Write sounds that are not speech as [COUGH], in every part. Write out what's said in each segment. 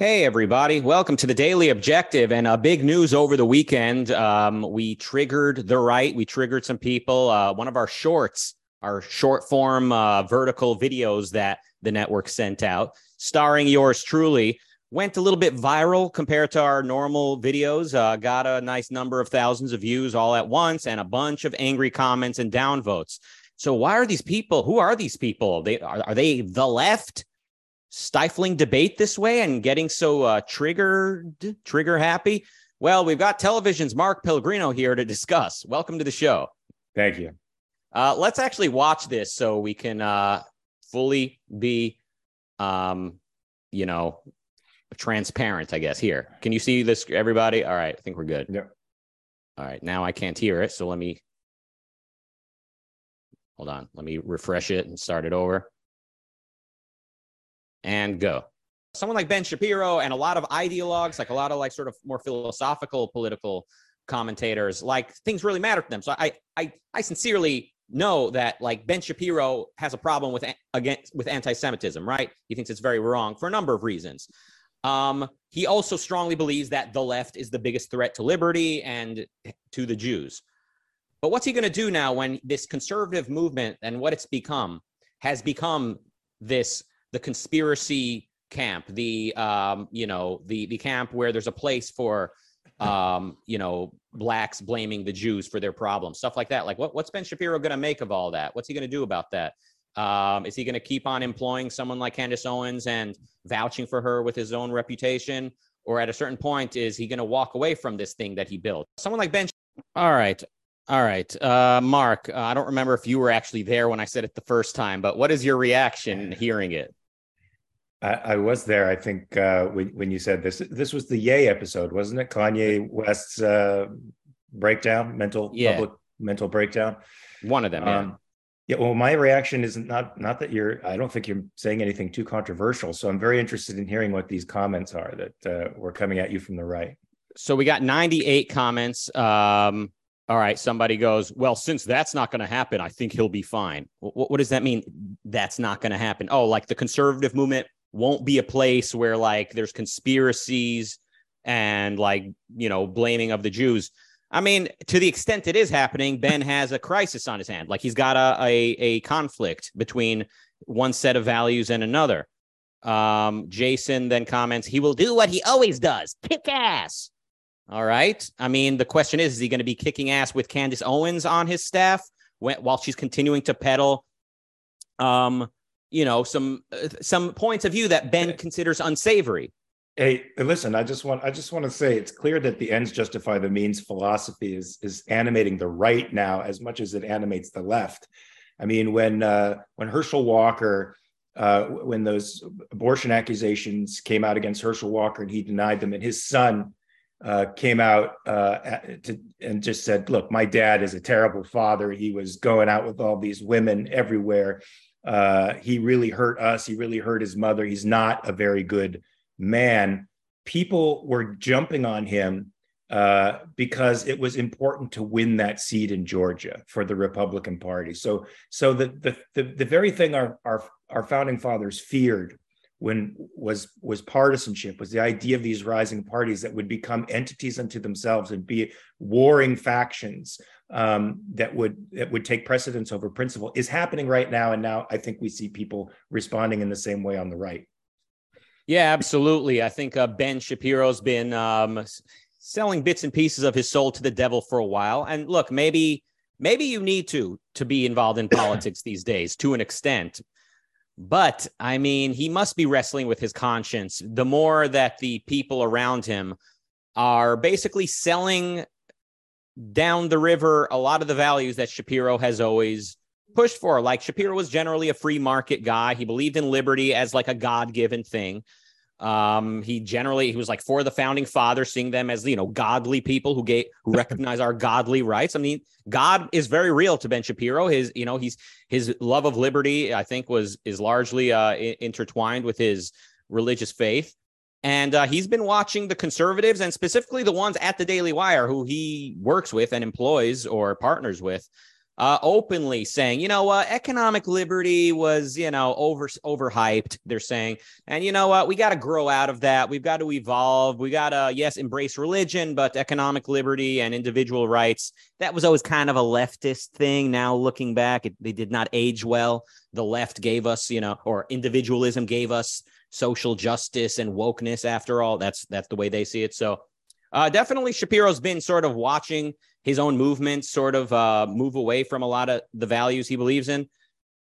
Hey, everybody. Welcome to the Daily Objective. And a big news over the weekend. Um, we triggered the right. We triggered some people. Uh, one of our shorts, our short form uh, vertical videos that the network sent out, starring yours truly, went a little bit viral compared to our normal videos. Uh, got a nice number of thousands of views all at once and a bunch of angry comments and downvotes. So, why are these people? Who are these people? They are, are they the left? Stifling debate this way and getting so uh, triggered, trigger happy? Well, we've got television's Mark Pellegrino here to discuss. Welcome to the show. Thank you. Uh, let's actually watch this so we can uh, fully be, um, you know, transparent. I guess here. Can you see this, everybody? All right, I think we're good. Yeah. All right, now I can't hear it, so let me hold on. Let me refresh it and start it over and go. Someone like Ben Shapiro and a lot of ideologues, like a lot of like sort of more philosophical political commentators, like things really matter to them. So I I I sincerely know that like Ben Shapiro has a problem with against with anti-Semitism, right? He thinks it's very wrong for a number of reasons. Um, he also strongly believes that the left is the biggest threat to liberty and to the Jews. But what's he going to do now when this conservative movement and what it's become has become this the conspiracy camp, the um, you know, the the camp where there's a place for um, [LAUGHS] you know, blacks blaming the Jews for their problems, stuff like that. Like, what, what's Ben Shapiro going to make of all that? What's he going to do about that? Um, is he going to keep on employing someone like Candace Owens and vouching for her with his own reputation? Or at a certain point, is he going to walk away from this thing that he built? Someone like Ben. All right. All right. Uh, Mark, uh, I don't remember if you were actually there when I said it the first time, but what is your reaction hearing it? I, I was there. I think uh, when when you said this, this was the Yay episode, wasn't it? Kanye West's uh, breakdown, mental yeah. public mental breakdown. One of them. Yeah. Um, yeah. Well, my reaction is not not that you're. I don't think you're saying anything too controversial. So I'm very interested in hearing what these comments are that uh, were coming at you from the right. So we got 98 comments. Um, all right, somebody goes, well, since that's not going to happen, I think he'll be fine. What, what does that mean? That's not going to happen. Oh, like the conservative movement won't be a place where like there's conspiracies and like you know blaming of the Jews. I mean, to the extent it is happening, Ben [LAUGHS] has a crisis on his hand. Like he's got a a, a conflict between one set of values and another. Um, Jason then comments, he will do what he always does, kick ass. All right. I mean, the question is, is he going to be kicking ass with Candace Owens on his staff when, while she's continuing to peddle um, you know some uh, some points of view that Ben considers unsavory. Hey, listen, I just want I just want to say it's clear that the ends justify the means philosophy is is animating the right now as much as it animates the left. I mean, when uh, when Herschel Walker uh, when those abortion accusations came out against Herschel Walker and he denied them, and his son uh, came out uh, to, and just said, "Look, my dad is a terrible father. He was going out with all these women everywhere. Uh, he really hurt us. He really hurt his mother. He's not a very good man. People were jumping on him uh, because it was important to win that seat in Georgia for the Republican Party. So, so the the the, the very thing our, our our founding fathers feared when was was partisanship was the idea of these rising parties that would become entities unto themselves and be warring factions um, that would that would take precedence over principle is happening right now. And now i think we see people responding in the same way on the right. Yeah absolutely. I think uh, ben shapiro's been um, selling bits and pieces of his soul to the devil for a while. And look maybe maybe you need to to be involved in politics these days to an extent. But I mean, he must be wrestling with his conscience. The more that the people around him are basically selling down the river a lot of the values that Shapiro has always pushed for. Like Shapiro was generally a free market guy. He believed in liberty as like a God given thing. Um, he generally he was like for the founding fathers, seeing them as you know godly people who gave who [LAUGHS] recognize our godly rights. I mean, God is very real to Ben Shapiro. His you know he's his love of liberty, I think, was is largely uh, intertwined with his religious faith. And uh, he's been watching the conservatives and specifically the ones at the Daily Wire who he works with and employs or partners with uh, openly saying, you know what, economic liberty was, you know, over overhyped. They're saying, and you know what, we got to grow out of that. We've got to evolve. We got to, yes, embrace religion, but economic liberty and individual rights. That was always kind of a leftist thing. Now looking back, it, they did not age well. The left gave us, you know, or individualism gave us social justice and wokeness. After all, that's that's the way they see it. So. Uh, definitely, Shapiro's been sort of watching his own movement sort of uh, move away from a lot of the values he believes in.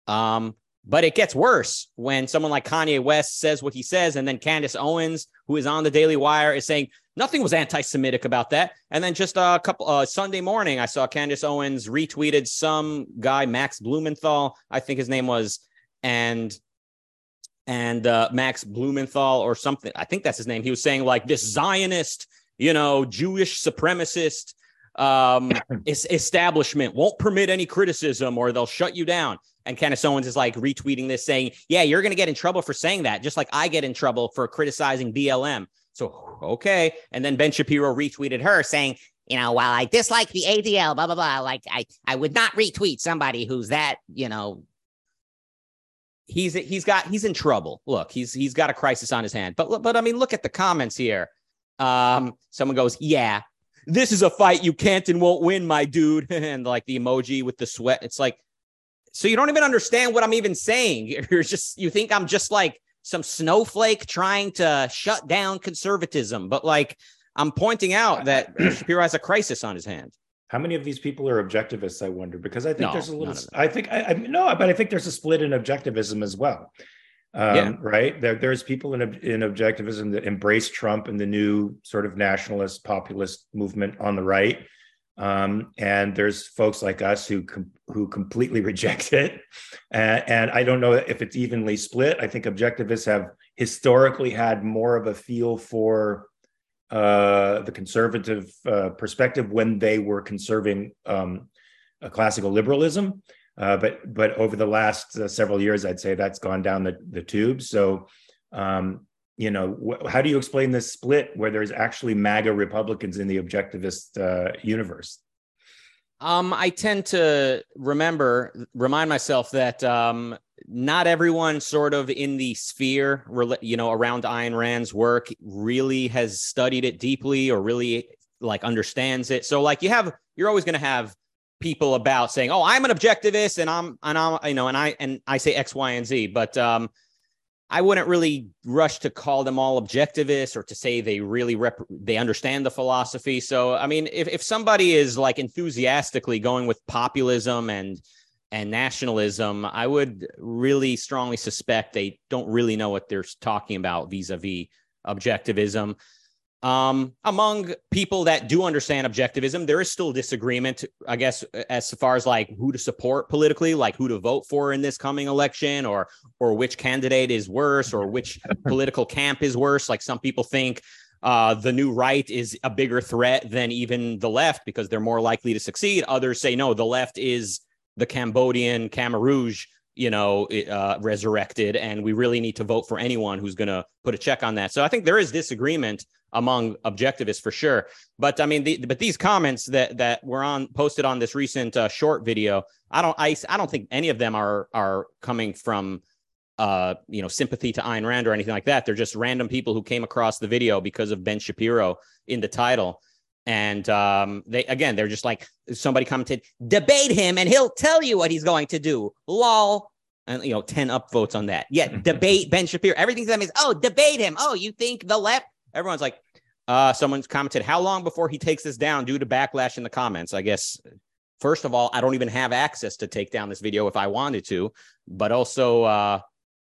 Um, but it gets worse when someone like Kanye West says what he says, and then Candace Owens, who is on the Daily Wire, is saying nothing was anti-Semitic about that. And then just a couple uh, Sunday morning, I saw Candace Owens retweeted some guy, Max Blumenthal, I think his name was, and and uh, Max Blumenthal or something. I think that's his name. He was saying like this Zionist, you know, Jewish supremacist um, [CLEARS THROAT] establishment won't permit any criticism or they'll shut you down. And Candace Owens is like retweeting this saying, Yeah, you're going to get in trouble for saying that, just like I get in trouble for criticizing BLM. So, okay. And then Ben Shapiro retweeted her saying, you know, while I dislike the ADL, blah, blah, blah, like I, I would not retweet somebody who's that, you know, he's he's got he's in trouble. Look, he's he's got a crisis on his hand. But but I mean, look at the comments here. Um, someone goes, yeah, this is a fight you can't and won't win, my dude. [LAUGHS] and like the emoji with the sweat. It's like, so you don't even understand what I'm even saying. [LAUGHS] You're just, you think I'm just like some snowflake trying to shut down conservatism. But like, I'm pointing out that [CLEARS THROAT] Shapiro has a crisis on his hand. How many of these people are objectivists? I wonder because I think no, there's a little. I think I, I no, but I think there's a split in objectivism as well um, yeah. right? There, there's people in, in objectivism that embrace Trump and the new sort of nationalist populist movement on the right. Um, and there's folks like us who com- who completely [LAUGHS] reject it, and, and, I don't know if it's evenly split. I think objectivists have historically had more of a feel for uh, the conservative uh, perspective when they were conserving um, classical liberalism, uh, but but over the last uh, several years, I'd say that's gone down the the tube. So, um, you know, wh- how do you explain this split where there's actually MAGA Republicans in the objectivist uh, universe? Um, I tend to remember, remind myself that um, not everyone sort of in the sphere, you know, around Ayn Rand's work really has studied it deeply or really like understands it. So, like, you have, you're always going to have people about saying, "Oh, I'm an objectivist," and I'm and I'm you know, and I and I say X, Y, and Z, but um, I wouldn't really rush to call them all objectivists or to say they really rep- they understand the philosophy. So, I mean, if if somebody is like enthusiastically going with populism and and nationalism, I would really strongly suspect they don't really know what they're talking about vis-a-vis objectivism. Um, among people that do understand objectivism, there is still disagreement, I guess, as far as like who to support politically, like who to vote for in this coming election, or or which candidate is worse, or which [LAUGHS] political camp is worse. Like some people think uh, the new right is a bigger threat than even the left because they're more likely to succeed. Others say no, the left is the Cambodian Khmer Rouge you know, uh, resurrected, and we really need to vote for anyone who's going to put a check on that. So I think there is disagreement among objectivists for sure. But I mean, the, but these comments that that were on posted on this recent uh, short video, I don't, I, I don't think any of them are are coming from, uh, you know, sympathy to Ayn Rand or anything like that. They're just random people who came across the video because of Ben Shapiro in the title. And um, they again, they're just like somebody commented, debate him and he'll tell you what he's going to do. Lol. And you know, 10 upvotes on that. Yeah, [LAUGHS] debate Ben Shapiro. Everything to them is, oh, debate him. Oh, you think the left? Everyone's like, uh, someone's commented, how long before he takes this down due to backlash in the comments? I guess first of all, I don't even have access to take down this video if I wanted to, but also, uh,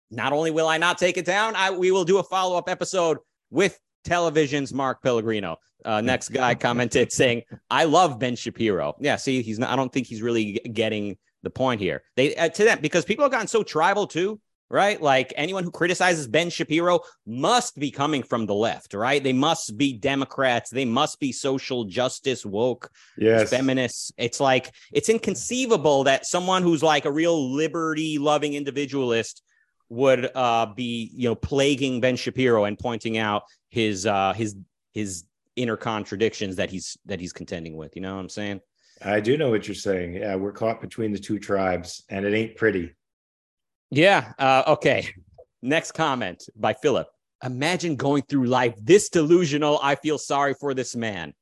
not only will I not take it down, I we will do a follow up episode with television's Mark Pellegrino. Uh, next guy commented saying, "I love Ben Shapiro." Yeah, see, he's not. I don't think he's really getting the point here. They uh, to them because people have gotten so tribal too. Right, like anyone who criticizes Ben Shapiro must be coming from the left, right? They must be Democrats. They must be social justice woke, yes. feminists. It's like it's inconceivable that someone who's like a real liberty loving individualist would uh, be you know plaguing Ben Shapiro and pointing out his uh, his his inner contradictions that he's that he's contending with. You know what I'm saying? I do know what you're saying. Yeah, we're caught between the two tribes, and it ain't pretty. Yeah. Uh, okay. Next comment by Philip. Imagine going through life this delusional. I feel sorry for this man.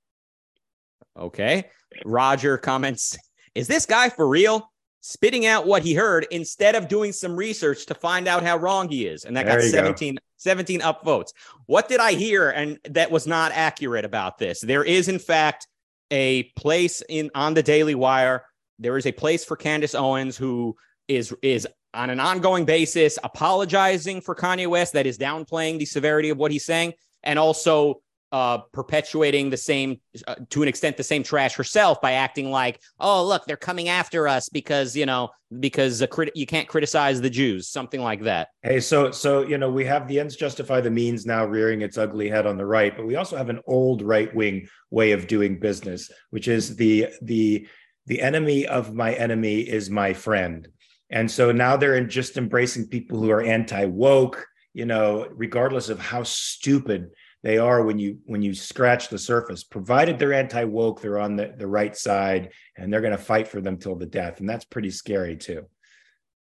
Okay. Roger comments Is this guy for real? Spitting out what he heard instead of doing some research to find out how wrong he is. And that There got you go. 17, 17 upvotes. What did I hear and that was not accurate about this? There is, in fact, a place in on the Daily Wire. There is a place for Candace Owens who is is on an ongoing basis apologizing for Kanye West that is downplaying the severity of what he's saying and also uh, perpetuating the same uh, to an extent the same trash herself by acting like oh look they're coming after us because you know because crit- you can't criticize the Jews something like that. Hey, so so you know we have the ends justify the means now rearing its ugly head on the right, but we also have an old right wing way of doing business, which is the the the enemy of my enemy is my friend, and so now they're in just embracing people who are anti woke, you know, regardless of how stupid they are when you when you scratch the surface. Provided they're anti woke, they're on the the right side, and they're going to fight for them till the death, and that's pretty scary too.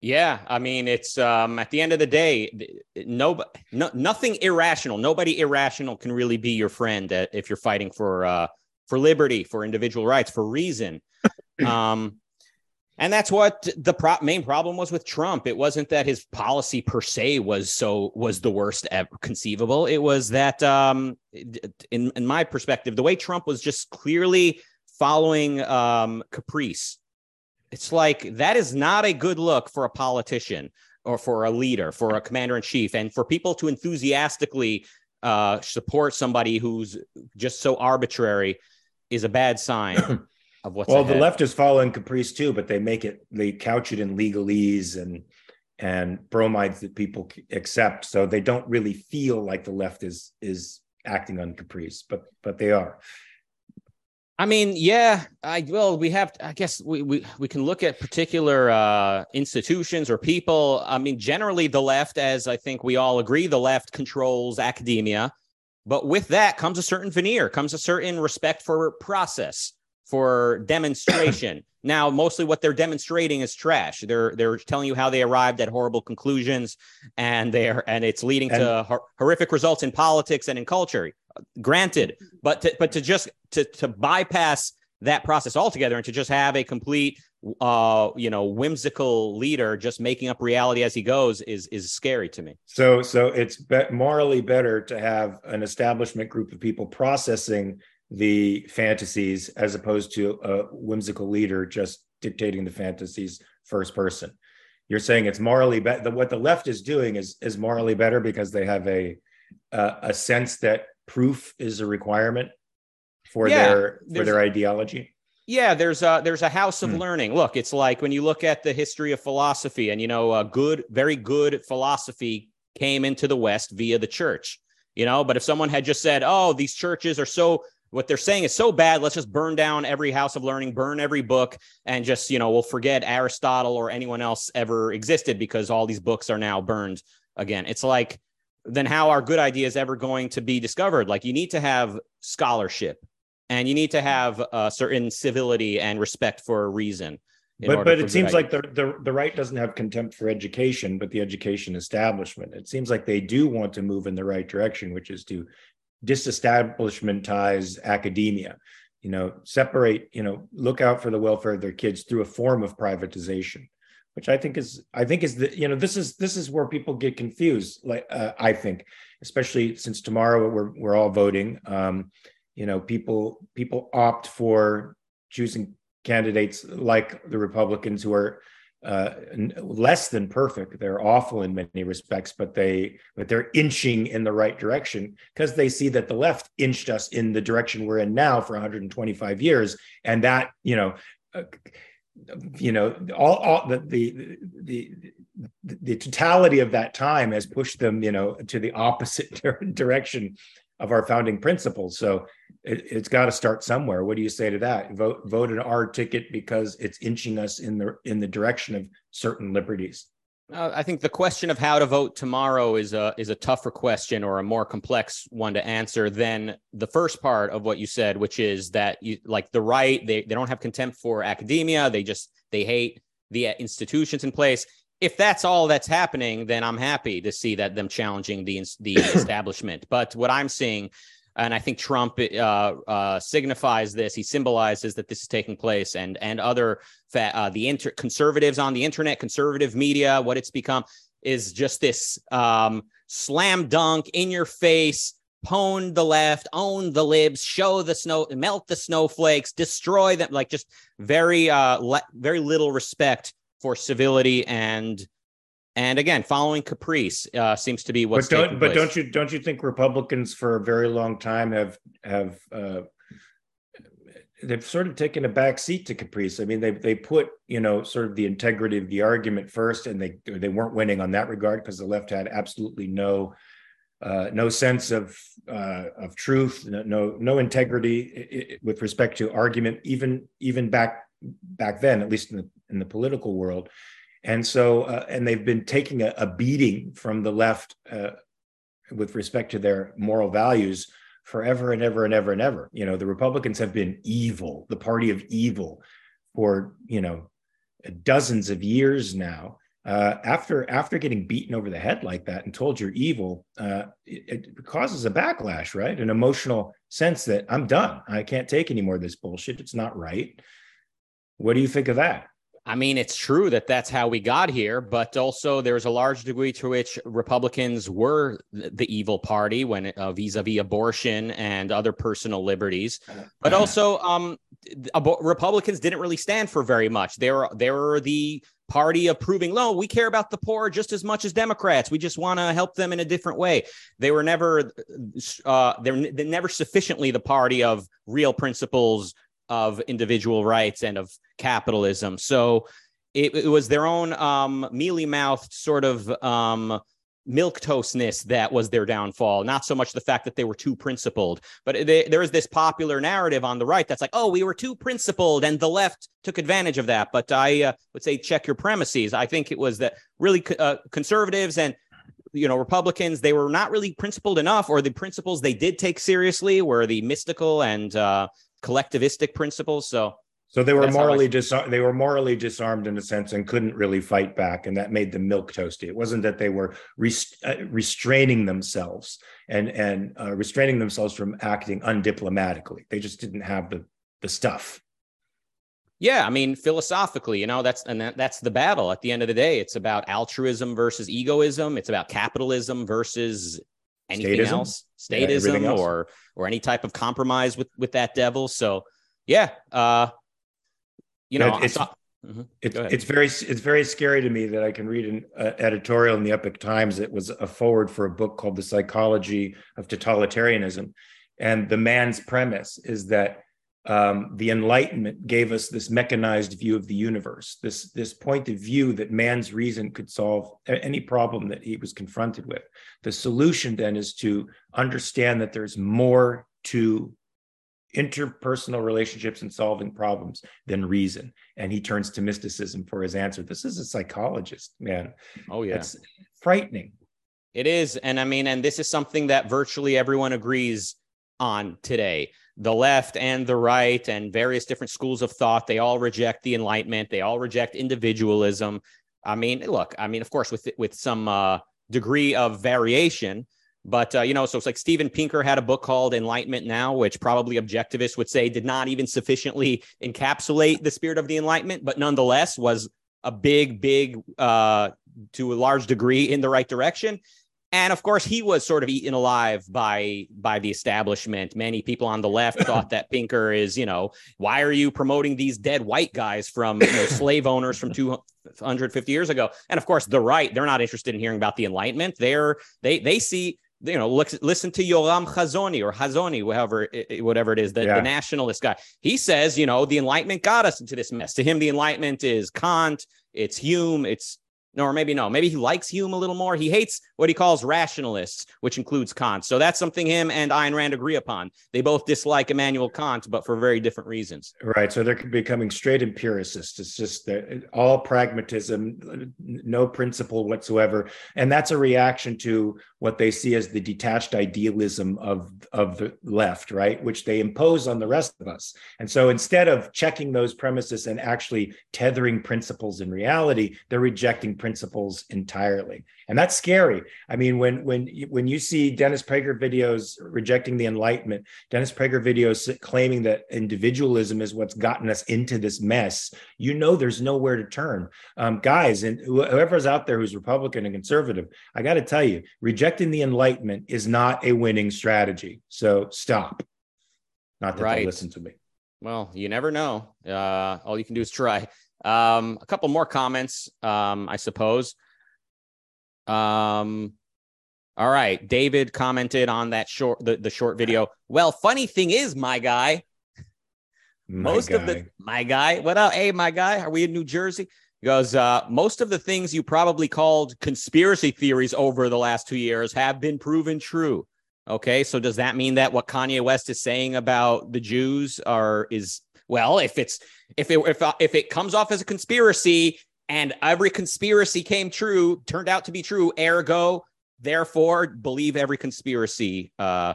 Yeah, I mean, it's um, at the end of the day, no, no, nothing irrational. Nobody irrational can really be your friend uh, if you're fighting for uh, for liberty, for individual rights, for reason. [LAUGHS] um, and that's what the pro- main problem was with Trump. It wasn't that his policy per se was so was the worst ever conceivable. It was that, um, in in my perspective, the way Trump was just clearly following um, caprice it's like that is not a good look for a politician or for a leader, for a commander in chief, and for people to enthusiastically uh, support somebody who's just so arbitrary is a bad sign [CLEARS THROAT] of what's well ahead. the left is following caprice too but they make it they couch it in legalese and and bromides that people accept so they don't really feel like the left is is acting on caprice but but they are I mean, yeah, I well, we have. I guess we we we can look at particular uh, institutions or people. I mean, generally, the left, as I think we all agree, the left controls academia, but with that comes a certain veneer, comes a certain respect for process, for demonstration. [COUGHS] now, mostly what they're demonstrating is trash. They're they're telling you how they arrived at horrible conclusions, and they're and it's leading to hor- horrific results in politics and in culture. Granted, but to, but to just to to bypass that process altogether and to just have a complete uh you know whimsical leader just making up reality as he goes is is scary to me so so it's be- morally better to have an establishment group of people processing the fantasies as opposed to a whimsical leader just dictating the fantasies first person. You're saying it's morally better what the left is doing is is morally better because they have a uh, a sense that proof is a requirement for Yeah, their for their ideology? Yeah there's a there's a house of Hmm. learning. Look it's like when you look at the history of philosophy and you know a good very good philosophy came into the west via the church you know? But if someone had just said oh these churches are so what they're saying is so bad let's just burn down every house of learning burn every book and just you know we'll forget aristotle or anyone else ever existed because all these books are now burned again. It's like then how are good ideas ever going to be discovered? Like you need to have scholarship and you need to have a certain civility and respect for a reason but but it seems like the, the the right doesn't have contempt for education but the education establishment. It seems like they do want to move in the right direction which is to disestablishmentize academia. You know separate you know look out for the welfare of their kids through a form of privatization which i think is i think is the you know this is this is where people get confused like uh, i think especially since tomorrow we're we're all voting. Um you know people people opt for choosing candidates like the Republicans who are uh, less than perfect. They're awful in many respects, but they but they're inching in the right direction because they see that the left inched us in the direction we're in now for 125 years, and that you know. Uh, you know all, all the, the the the the totality of that time has pushed them you know to the opposite [LAUGHS] direction of our founding principles so it, it's got to start somewhere. What do you say to that? Vote vote an R ticket because it's inching us in the in the direction of certain liberties. Uh, I think the question of how to vote tomorrow is a is a tougher question or a more complex one to answer than the first part of what you said, which is that you like the right they they don't have contempt for academia, they just they hate the institutions in place. If that's all that's happening, then I'm happy to see that them challenging the the [COUGHS] establishment. But what I'm seeing and I think Trump uh, uh, signifies this. He symbolizes that this is taking place, and and other fa- uh, the inter- conservatives on the internet, conservative media, what it's become is just this um, slam dunk in your face. Pwn the left, own the libs, show the snow, melt the snowflakes, destroy them. Like just very, uh, le- very little respect for civility and and again, following caprice uh, seems to be what's. But don't, but don't you don't you think Republicans for a very long time have have uh, they've sort of taken a back seat to caprice. I mean, they they put you know sort of the integrity of the argument first, and they they weren't winning on that regard because the left had absolutely no uh, no sense of uh, of truth, no no integrity with respect to argument, even even back back then, at least in the in the political world. And so, uh, and they've been taking a, a beating from the left uh, with respect to their moral values forever and ever and ever and ever. You know, the Republicans have been evil, the party of evil, for you know dozens of years now. Uh, after after getting beaten over the head like that and told you're evil, uh, it, it, causes a backlash, right? An emotional sense that I'm done. I can't take any more of this bullshit. It's not right. What do you think of that? I mean, it's true that that's how we got here, but also there's a large degree to which Republicans were the evil party when uh, vis-a-vis abortion and other personal liberties. But also, um, Republicans didn't really stand for very much. They were they were the party of proving, no, we care about the poor just as much as Democrats. We just want to help them in a different way. They were never, uh, they're, they're never sufficiently the party of real principles, of individual rights and of capitalism. So it, it was their own um, mealy mouthed sort of um, milk toastness that was their downfall, not so much the fact that they were too principled. But they, there is this popular narrative on the right that's like, oh, we were too principled, and the left took advantage of that. But I uh, would say check your premises. I think it was that really uh, conservatives and you know republicans they were not really principled enough or the principles they did take seriously were the mystical and uh, collectivistic principles. So so they were morally disarmed. They were morally disarmed in a sense and couldn't really fight back, and that made them milk toasty. It wasn't that they were rest- uh, restraining themselves and and uh, restraining themselves from acting undiplomatically. They just didn't have the the stuff. Yeah, I mean, philosophically, you know, that's and that, that's the battle. At the end of the day, it's about altruism versus egoism. It's about capitalism versus anything statism? else, statism, yeah, else. or or any type of compromise with with that devil. So yeah, uh, you know, it's, mm-hmm. it's, it's very it's very scary to me that I can read an uh, editorial in the Epoch Times. It was a forward for a book called The Psychology of Totalitarianism, and the man's premise is that um, the Enlightenment gave us this mechanized view of the universe, this, this point of view that man's reason could solve any problem that he was confronted with. The solution then is to understand that there's more to interpersonal relationships and solving problems than reason. And he turns to mysticism for his answer. This is a psychologist, man. Oh, yeah. It's frightening. It is. And I mean, and this is something that virtually everyone agrees on today the left and the right and various different schools of thought they all reject the enlightenment. They all reject individualism. I mean look i mean of course with with some uh, degree of variation but uh, you know so it's like steven pinker had a book called enlightenment now which probably objectivists would say did not even sufficiently encapsulate the spirit of the enlightenment but nonetheless was a big big uh, to a large degree in the right direction and of course, he was sort of eaten alive by by the establishment. Many people on the left [LAUGHS] thought that Pinker is, you know, why are you promoting these dead white guys from you know, slave owners from 250 years ago? And of course, the right, they're not interested in hearing about the Enlightenment. They're they they see you know, look, listen to Yoram Hazony or Hazony, whatever, whatever it is, the, yeah. the nationalist guy. He says, you know, the Enlightenment got us into this mess. To him, the Enlightenment is Kant, it's Hume, it's No, or maybe no. Maybe he likes Hume a little more. He hates what he calls rationalists, which includes Kant. So that's something him and Ayn Rand agree upon. They both dislike Immanuel Kant, but for very different reasons. Right. So they're becoming straight empiricists. It's just all pragmatism, no principle whatsoever. And that's a reaction to what they see as the detached idealism of, of the left, right? Which they impose on the rest of us. And so instead of checking those premises and actually tethering principles in reality, they're rejecting principles entirely. And that's scary. I mean when when when you see dennis prager videos rejecting the enlightenment dennis prager videos claiming that individualism is what's gotten us into this mess you know there's nowhere to turn. Um, guys and whoever's out there who's republican and conservative i got to tell you rejecting the enlightenment is not a winning strategy. So stop. Not that right. they listen to me. Well you never know. Uh, all you can do is try um, a couple more comments, um, I suppose. Um, all right, David commented on that short the, the short video. Well, funny thing is, my guy, my most guy. of the my guy, what up? Hey, my guy, are we in New Jersey? He goes, uh, most of the things you probably called conspiracy theories over the last two years have been proven true. Okay, so does that mean that what Kanye West is saying about the Jews are is well, if it's if it if uh, if it comes off as a conspiracy and every conspiracy came true, turned out to be true, ergo, therefore, believe every conspiracy. Uh,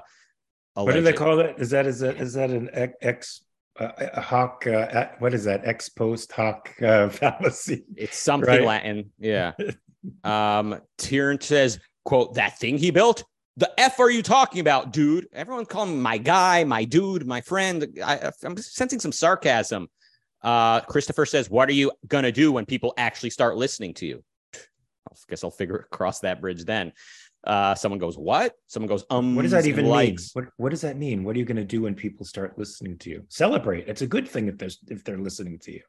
what do they call it? Is that is that is that an ex uh, hoc uh, what is that ex post hoc uh, [LAUGHS] fallacy it's something right? latin yeah [LAUGHS] um Tyrant says quote that thing he built the F are you talking about, dude? Everyone call him my guy, my dude, my friend. I, am sensing some sarcasm. Uh, Christopher says, What are you going to do when people actually start listening to you? I guess I'll figure across that bridge then. Uh, someone goes, What? Someone goes, Um, what does that even mean? What, what does that mean? What are you going to do when people start listening to you? Celebrate. It's a good thing if there's if they're listening to you.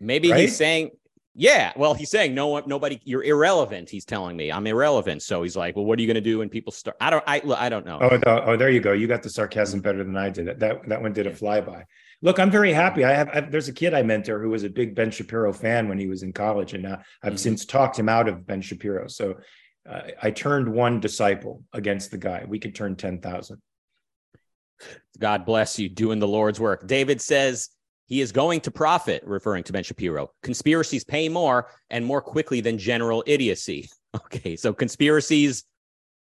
Maybe right? he's saying yeah, well, he's saying no one, nobody, you're irrelevant. He's telling me I'm irrelevant. So he's like, well, what are you going to do when people start? I don't, I, I don't know. Oh, no, oh, there you go. You got the sarcasm better than I did. That that one did a flyby. Look, I'm very happy. I have, I, there's a kid I mentor who was a big Ben Shapiro fan when he was in college, and uh, I've mm-hmm. since talked him out of Ben Shapiro. So uh, I turned one disciple against the guy. We could turn ten thousand. God bless you doing the Lord's work. David says he is going to profit, referring to Ben Shapiro. Conspiracies pay more and more quickly than general idiocy. [LAUGHS] Okay, so conspiracies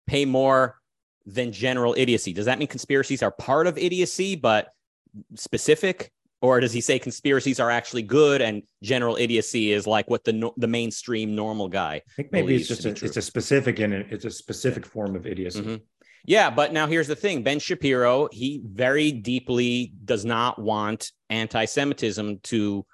pay more than general idiocy. Does that mean conspiracies are part of idiocy, but specific? Or does he say conspiracies are actually good and general idiocy is like what the the mainstream normal guy? I think maybe it's just a, it's a specific and it's a specific form of idiocy. Mm-hmm. Yeah, but now here's the thing Ben Shapiro, he very deeply does not want anti Semitism to,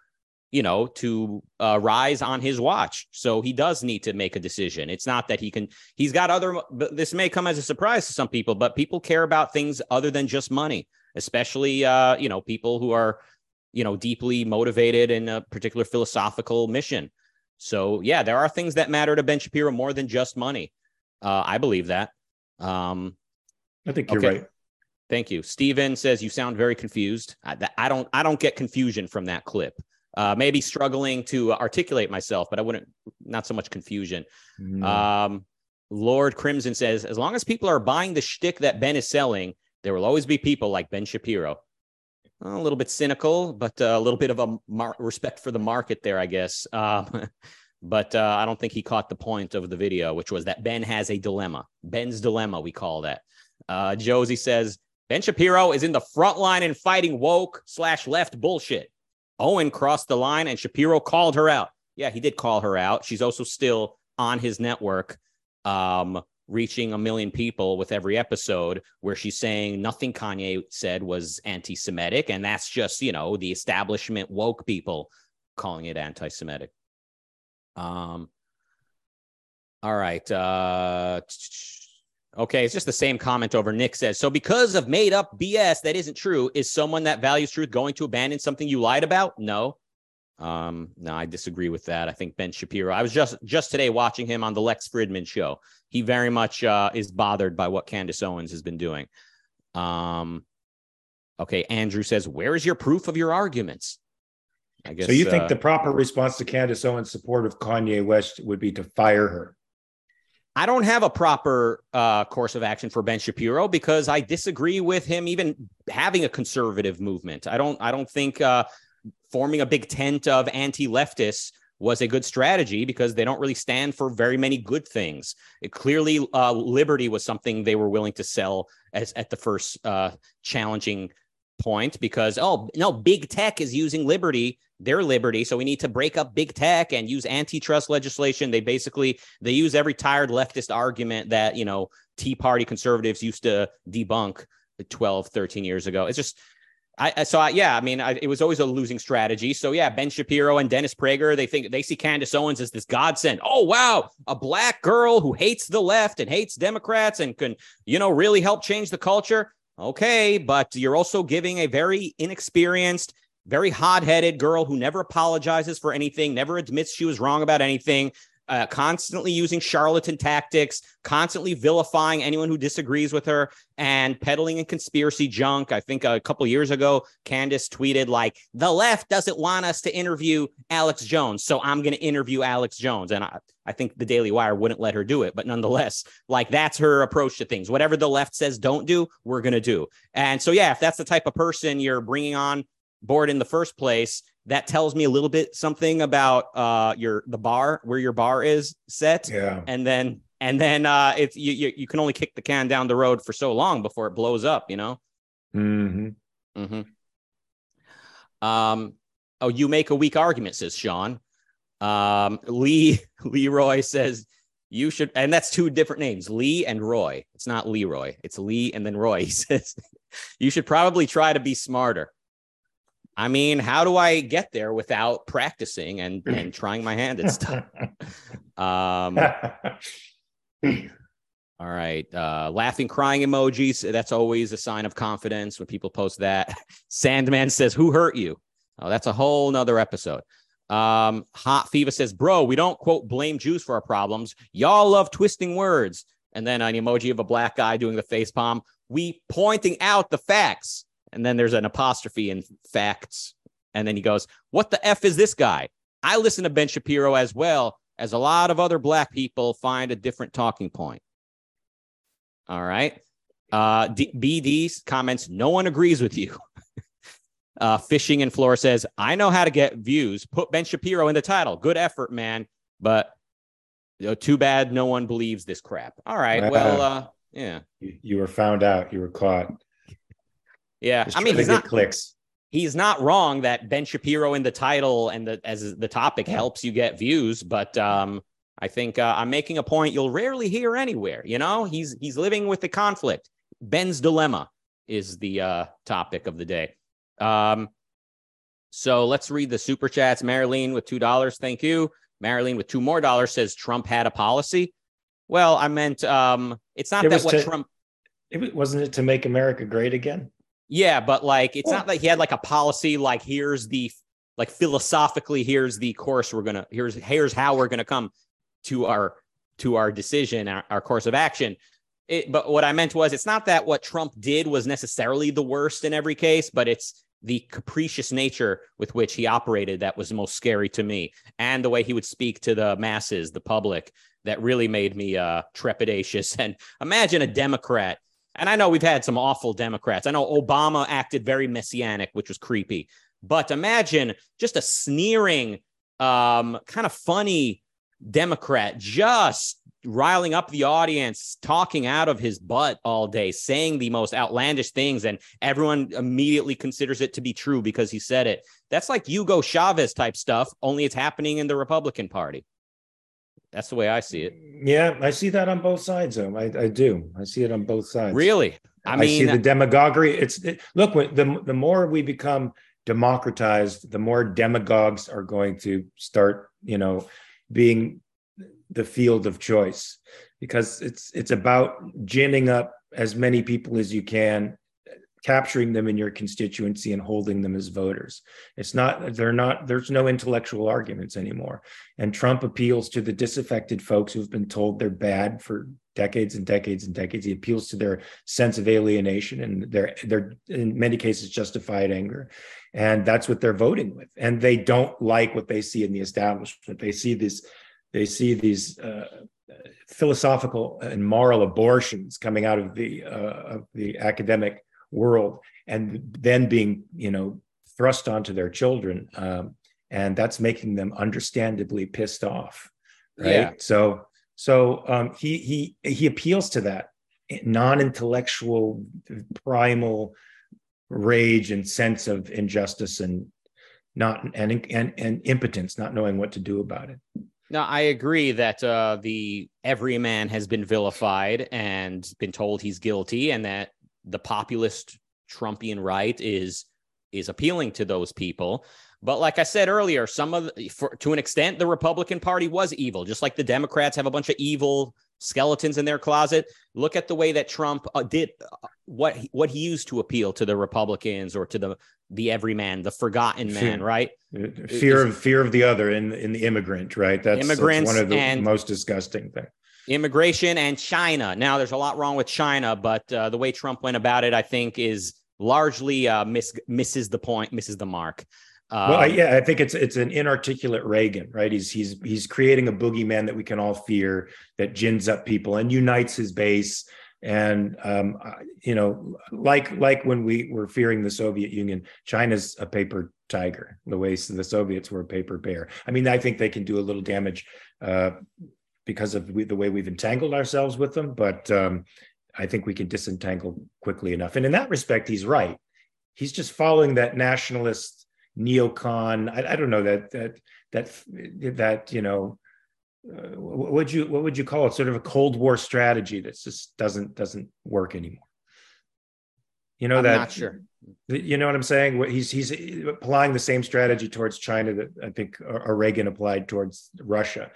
you know, to uh, rise on his watch. So he does need to make a decision. It's not that he can, he's got other, this may come as a surprise to some people, but people care about things other than just money, especially, uh, you know, people who are, you know, deeply motivated in a particular philosophical mission. So, yeah, there are things that matter to Ben Shapiro more than just money. Uh, I believe that. Um, I think you're okay. right. Thank you. Steven says you sound very confused. I, I don't I don't get confusion from that clip. Uh, maybe struggling to articulate myself, but I wouldn't not so much confusion. No. Um, Lord Crimson says, as long as people are buying the shtick that Ben is selling, there will always be people like Ben Shapiro. A little bit cynical, but a little bit of a mar- respect for the market there, I guess. Um, [LAUGHS] but uh, I don't think he caught the point of the video, which was that Ben has a dilemma. Ben's dilemma, we call that. Uh, Josie says Ben Shapiro is in the front line and fighting woke slash left bullshit. Owen crossed the line and Shapiro called her out. Yeah, he did call her out. She's also still on his network, um, reaching a million people with every episode where she's saying nothing Kanye said was anti Semitic. And that's just, you know, the establishment woke people calling it anti Semitic. Um, all right. Uh, okay, it's just the same comment over. Nick says, so because of made up BS that isn't true, is someone that values truth going to abandon something you lied about? No. Um, no, I disagree with that. I think Ben Shapiro. I was just just today watching him on the Lex Fridman show. He very much uh, is bothered by what Candace Owens has been doing. Um, okay, Andrew says, "Where is your proof of your arguments?" I guess. so you think uh, the proper response to Candace Owens' support of Kanye West would be to fire her? I don't have a proper uh, course of action for Ben Shapiro because I disagree with him even having a conservative movement. I don't. I don't think uh, forming a big tent of anti-leftists was a good strategy because they don't really stand for very many good things. It clearly, uh, liberty was something they were willing to sell as at the first uh, challenging point because oh no, big tech is using liberty, their liberty, so we need to break up big tech and use antitrust legislation. They basically they use every tired leftist argument that you know Tea Party conservatives used to debunk 12, 13 years ago. It's just I, so I, yeah, I mean, I, it was always a losing strategy. So yeah, Ben Shapiro and Dennis Prager, they think they see Candace Owens as this godsend. Oh wow, a black girl who hates the left and hates Democrats and can you know really help change the culture. Okay, but you're also giving a very inexperienced, very hot-headed girl who never apologizes for anything, never admits she was wrong about anything, uh, constantly using charlatan tactics, constantly vilifying anyone who disagrees with her, and peddling in conspiracy junk. I think a couple years ago, Candace tweeted like, "The left doesn't want us to interview Alex Jones, so I'm going to interview Alex Jones." And I, I think the Daily Wire wouldn't let her do it, but nonetheless, like that's her approach to things. Whatever the left says don't do, we're going to do. And so, yeah, if that's the type of person you're bringing on board in the first place that tells me a little bit something about uh your the bar where your bar is set. Yeah. and then and then uh if you, you you can only kick the can down the road for so long before it blows up you know? Hmm hmm um oh you make a weak argument says sean. Um lee [LAUGHS] leroy says you should and that's two different names lee and roy. It's not leroy it's lee and then roy [LAUGHS] he says. You should probably try to be smarter I mean, how do I get there without practicing and, and trying my hand at stuff? [LAUGHS] Um, [LAUGHS] all right. Uh, laughing, crying emojis. That's always a sign of confidence when people post that. [LAUGHS] Sandman says, Who hurt you? Oh, that's a whole nother episode. Um, Hot Fever says, Bro, we don't quote blame Jews for our problems. Y'all love twisting words. And then an emoji of a black guy doing the face palm. We pointing out the facts. And then there's an apostrophe in facts. And then he goes, What the F is this guy? I listen to Ben Shapiro as well as a lot of other black people find a different talking point. All right. Uh, D- BD comments, No one agrees with you. [LAUGHS] uh, Fishing and Floor says, I know how to get views. Put Ben Shapiro in the title. Good effort, man. But you know, too bad no one believes this crap. All right. Well, uh, yeah. you were found out. You were caught. Yeah. Just I mean, he's not clicks. he's not wrong that Ben Shapiro in the title and the as the topic helps you get views, but um, I think uh, I'm making a point you'll rarely hear anywhere. You know, he's he's living with the conflict. Ben's dilemma is the uh, topic of the day. Um, so let's read the super chats. Marilyn with two dollars, thank you. Marilyn with two more dollars says Trump had a policy. Well, I meant um, it's not It that what to- Trump It wasn't it to make America great again? Yeah, but like it's not like he had like a policy like here's the like philosophically here's the course we're gonna here's here's how we're gonna come to our to our decision our, our course of action. It, but what I meant was it's not that what Trump did was necessarily the worst in every case, but it's the capricious nature with which he operated that was most scary to me, and the way he would speak to the masses, the public, that really made me uh, trepidatious. [LAUGHS] And imagine a Democrat and I know we've had some awful Democrats. I know Obama acted very messianic, which was creepy. But imagine just a sneering, um, kind of funny Democrat just riling up the audience, talking out of his butt all day, saying the most outlandish things, and everyone immediately considers it to be true because he said it. That's like Hugo Chavez type stuff, only it's happening in the Republican Party. That's the way I see it. Yeah, I see that on both sides. Though I, I do. I see it on both sides. Really? I mean, I, see the demagoguery. It's it, look the the more we become democratized, the more demagogues are going to start, you know, being the field of choice because it's it's about ginning up as many people as you can capturing them in your constituency and holding them as voters it's not they're not there's no intellectual arguments anymore and trump appeals to the disaffected folks who've been told they're bad for decades and decades and decades. He appeals to their sense of alienation and their their in many cases justified anger, and that's what they're voting with. And they don't like what they see in the establishment. They see this, they see these. Uh, philosophical and moral abortions coming out of the uh, of the academic world and then being you know thrust onto their children um, and that's making them understandably pissed off right yeah. so so um, he he he appeals to that non-intellectual primal rage and sense of injustice and not and and and impotence not knowing what to do about it no, I agree that uh, the every man has been vilified and been told he's guilty, and that the populist Trumpian right is is appealing to those people. But like I said earlier, some of the, for, to an extent, the Republican Party was evil, just like the Democrats have a bunch of evil skeletons in their closet. Look at the way that Trump uh, did uh, what what he used to appeal to the Republicans or to the the everyman, the forgotten man, right? Fear of fear of the other in in the immigrant, right? That's, immigrants that's one of the and, most disgusting things immigration and China. Now, there's a lot wrong with China, but uh, the way Trump went about it, I think, is largely uh, miss, misses the point, misses the mark. Um, well, I, yeah, I think it's it's an inarticulate Reagan, right? He's he's he's creating a boogeyman that we can all fear that gins up people and unites his base. And um, you know, like like when we were fearing the Soviet Union, China's a paper tiger, the way the Soviets were a paper bear. I mean, I think they can do a little damage uh, because of the way we've entangled ourselves with them, but um, I think we can disentangle quickly enough. And in that respect, he's right. He's just following that nationalist neocon. I, I don't know that that that that you know. Uh, what would you what would you call it? Sort of a Cold War strategy that just doesn't doesn't work anymore. You know I'm that. Not sure. You know what I'm saying? He's he's applying the same strategy towards China that I think Reagan applied towards Russia,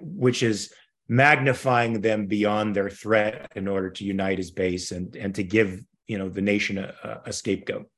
which is magnifying them beyond their threat in order to unite his base and and to give you know the nation a, a scapegoat.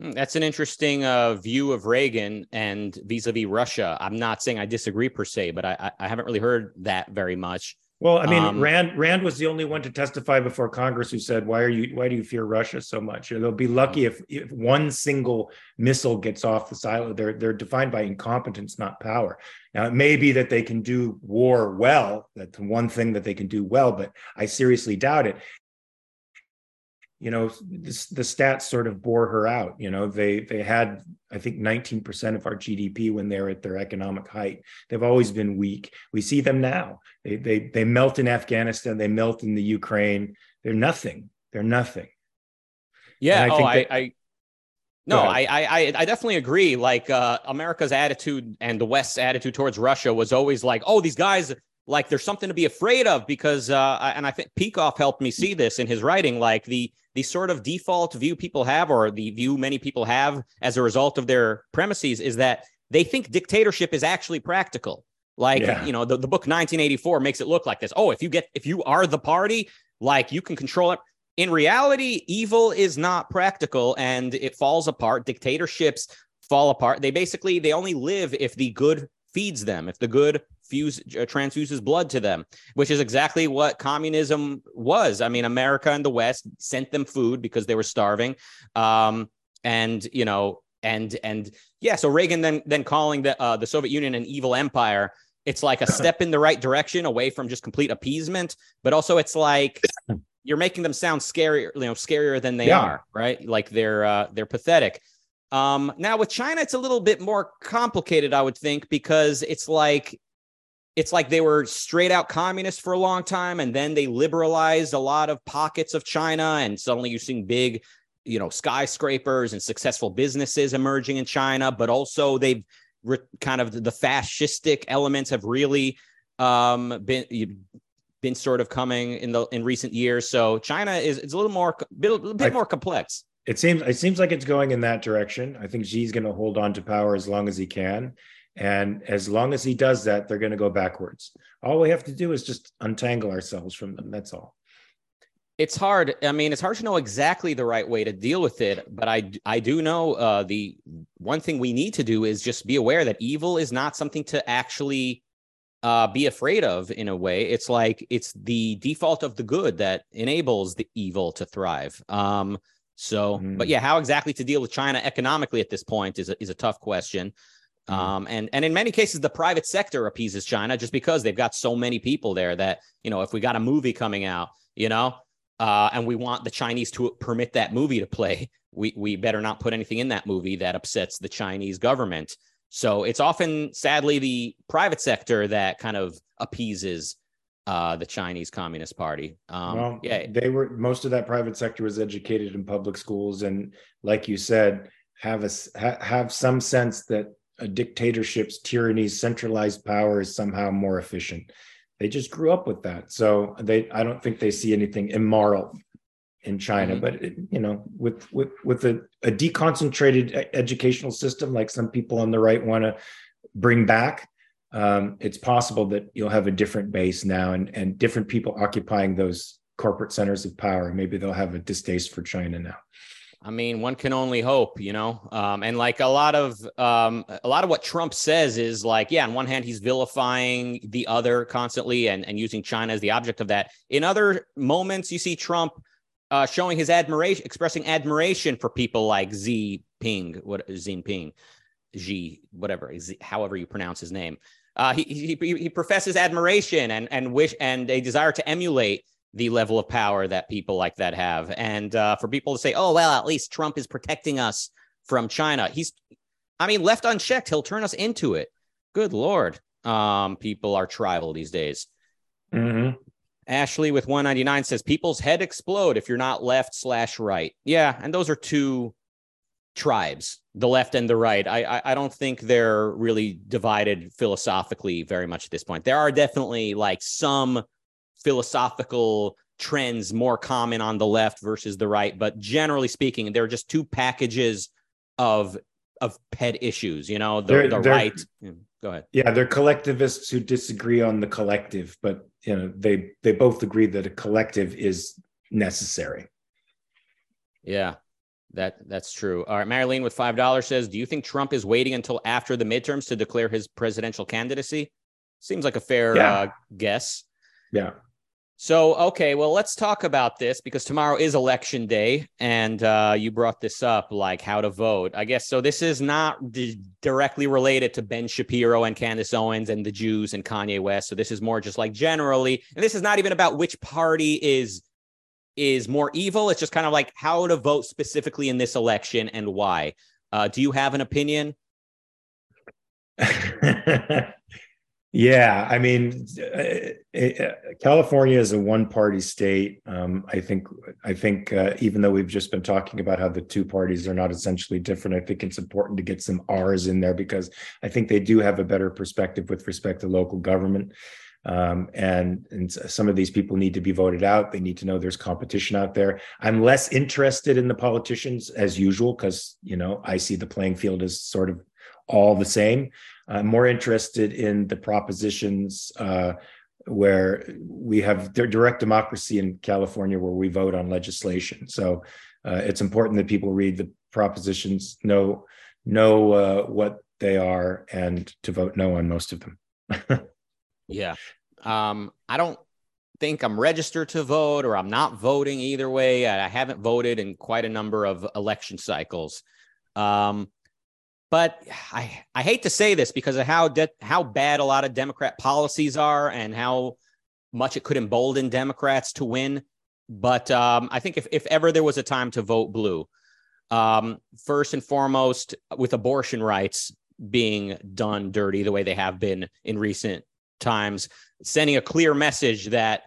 Hmm, that's an interesting uh, view of Reagan and vis-a-vis Russia. I'm not saying I disagree per se, but I, I haven't really heard that very much. Well, I mean, um, Rand Rand was the only one to testify before Congress who said, "Why are you? Why do you fear Russia so much?" They'll be lucky if, if one single missile gets off the silo. They're they're defined by incompetence, not power. Now, it may be that they can do war well. That's one thing that they can do well, but I seriously doubt it you know this, the stats sort of bore her out you know they they had i think 19% of our gdp when they're at their economic height. They've always been weak. We see them now. They they they melt in afghanistan they melt in the ukraine. They're nothing. They're nothing. Yeah I oh I, I no, I, I I definitely agree. Like uh, America's attitude and the West's attitude towards Russia was always like, oh, these guys like there's something to be afraid of because uh, and I think Peikoff helped me see this in his writing. Like the the sort of default view people have, or the view many people have as a result of their premises, is that they think dictatorship is actually practical. Like yeah. you know, the, the book 1984 makes it look like this. Oh, if you get if you are the party, like you can control it. In reality, evil is not practical and it falls apart. Dictatorships fall apart. They basically they only live if the good feeds them, if the good fuse uh, transfuses blood to them, which is exactly what communism was. I mean, America and the West sent them food because they were starving, um, and you know, and and yeah. So Reagan then then calling the uh, the Soviet Union an evil empire. It's like a [LAUGHS] step in the right direction away from just complete appeasement, but also it's like [CLEARS THROAT] you're making them sound scarier, you know, scarier than they yeah. are, right? Like they're uh, they're pathetic. Um, now with China, it's a little bit more complicated, I would think, because it's like it's like they were straight out communists for a long time and then they liberalized a lot of pockets of China and suddenly you're seeing big you know skyscrapers and successful businesses emerging in China but also they've re- kind of the fascistic elements have really um, been been sort of coming in the in recent years. So China is it's a little more bit, a bit more complex it seems it seems like it's going in that direction i think xi's going to hold on to power as long as he can and as long as he does that, they're going to go backwards. All we have to do is just untangle ourselves from them. That's all. It's hard. I mean, it's hard to know exactly the right way to deal with it, but I I do know uh, the one thing we need to do is just be aware that evil is not something to actually uh, be afraid of in a way. It's like it's the default of the good that enables the evil to thrive. Um, so, mm. but yeah, how exactly to deal with China economically at this point is a, is a tough question. Mm. Um, and and in many cases, the private sector appeases China just because they've got so many people there that you know if we got a movie coming out, you know, uh, and we want the Chinese to permit that movie to play, [LAUGHS] we we better not put anything in that movie that upsets the Chinese government. So it's often, sadly, the private sector that kind of appeases uh, the Chinese Communist Party. Um, well, yeah, they were most of that private sector was educated in public schools, and like you said, have a ha, have some sense that a dictatorship's tyranny's centralized power is somehow more efficient. They just grew up with that, so they I don't think they see anything immoral in China, mm-hmm. but it, you know, with with with a, a deconcentrated educational system like some people on the right want to bring back, um, it's possible that you'll have a different base now and and different people occupying those corporate centers of power. Maybe they'll have a distaste for China now. I mean, one can only hope, you know. Um, and like a lot of um, a lot of what Trump says is like, yeah, on one hand, he's vilifying the other constantly and, and using China as the object of that. In other moments, you see Trump uh, showing his admiration, expressing admiration for people like Xi Ping, what Xi Ping, Xi, whatever, however you pronounce his name. Uh, he, he, he professes admiration and and wish and a desire to emulate the level of power that people like that have. And uh, for people to say, "Oh well, at least Trump is protecting us from China," he's, I mean, left unchecked, he'll turn us into it. Good lord, um, people are tribal these days. Mm-hmm. Ashley with 199 says people's head explode if you're not left slash right. Yeah, and those are two tribes, the left and the right. I, I, don't think they're really divided philosophically very much at this point. There are definitely like some philosophical trends more common on the left versus the right, but generally speaking, they're just two packages of of pet issues. You know, the, they're, the they're, right. Go ahead. Yeah, they're collectivists who disagree on the collective, but you know they they both agree that a collective is necessary. Yeah, that that's true. All right, Marilyn with five dollars says, "Do you think Trump is waiting until after the midterms to declare his presidential candidacy?" Seems like a fair yeah. uh, guess. Yeah. So, okay, well, let's talk about this because tomorrow is election day, and uh, you brought this up, like how to vote. I guess so. This is not d- directly related to Ben Shapiro and Candace Owens and the Jews and Kanye West. So this is more just like generally, and this is not even about which party is is more evil. It's just kind of like how to vote specifically in this election and why. Uh, do you have an opinion? [LAUGHS] Yeah, I mean, uh, uh, California is a one-party state. Um, I think. I think uh, even though we've just been talking about how the two parties are not essentially different, I think it's important to get some R's in there because I think they do have a better perspective with respect to local government. Um, and and some of these people need to be voted out. They need to know there's competition out there. I'm less interested in the politicians as usual because you know I see the playing field as sort of all the same. I'm more interested in the propositions uh, where we have direct democracy in California, where we vote on legislation. So uh, it's important that people read the propositions, know know uh, what they are, and to vote no on most of them. [LAUGHS] yeah, um, I don't think I'm registered to vote, or I'm not voting either way. I haven't voted in quite a number of election cycles. Um, but I, I hate to say this because of how de- how bad a lot of Democrat policies are and how much it could embolden Democrats to win. But um, I think if, if ever there was a time to vote blue, um, first and foremost, with abortion rights being done dirty the way they have been in recent times, sending a clear message that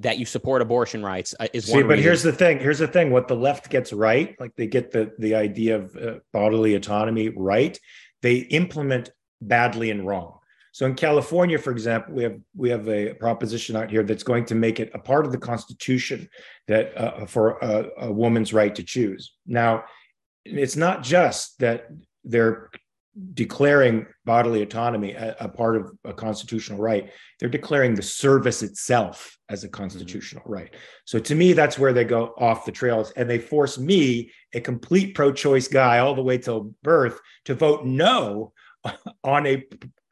that you support abortion rights uh, is See, but reason. here's the thing. Here's the thing. What the left gets right, like they get the the idea of uh, bodily autonomy right, they implement badly and wrong. So in California, for example, we have we have a proposition out here that's going to make it a part of the Constitution that uh, for a, a woman's right to choose. Now, it's not just that they're declaring bodily autonomy a, a, part of a constitutional right they're declaring the service itself as a constitutional mm-hmm. right. So to me that's where they go off the trails and they force me a complete pro-choice guy all the way till birth to vote no [LAUGHS] on a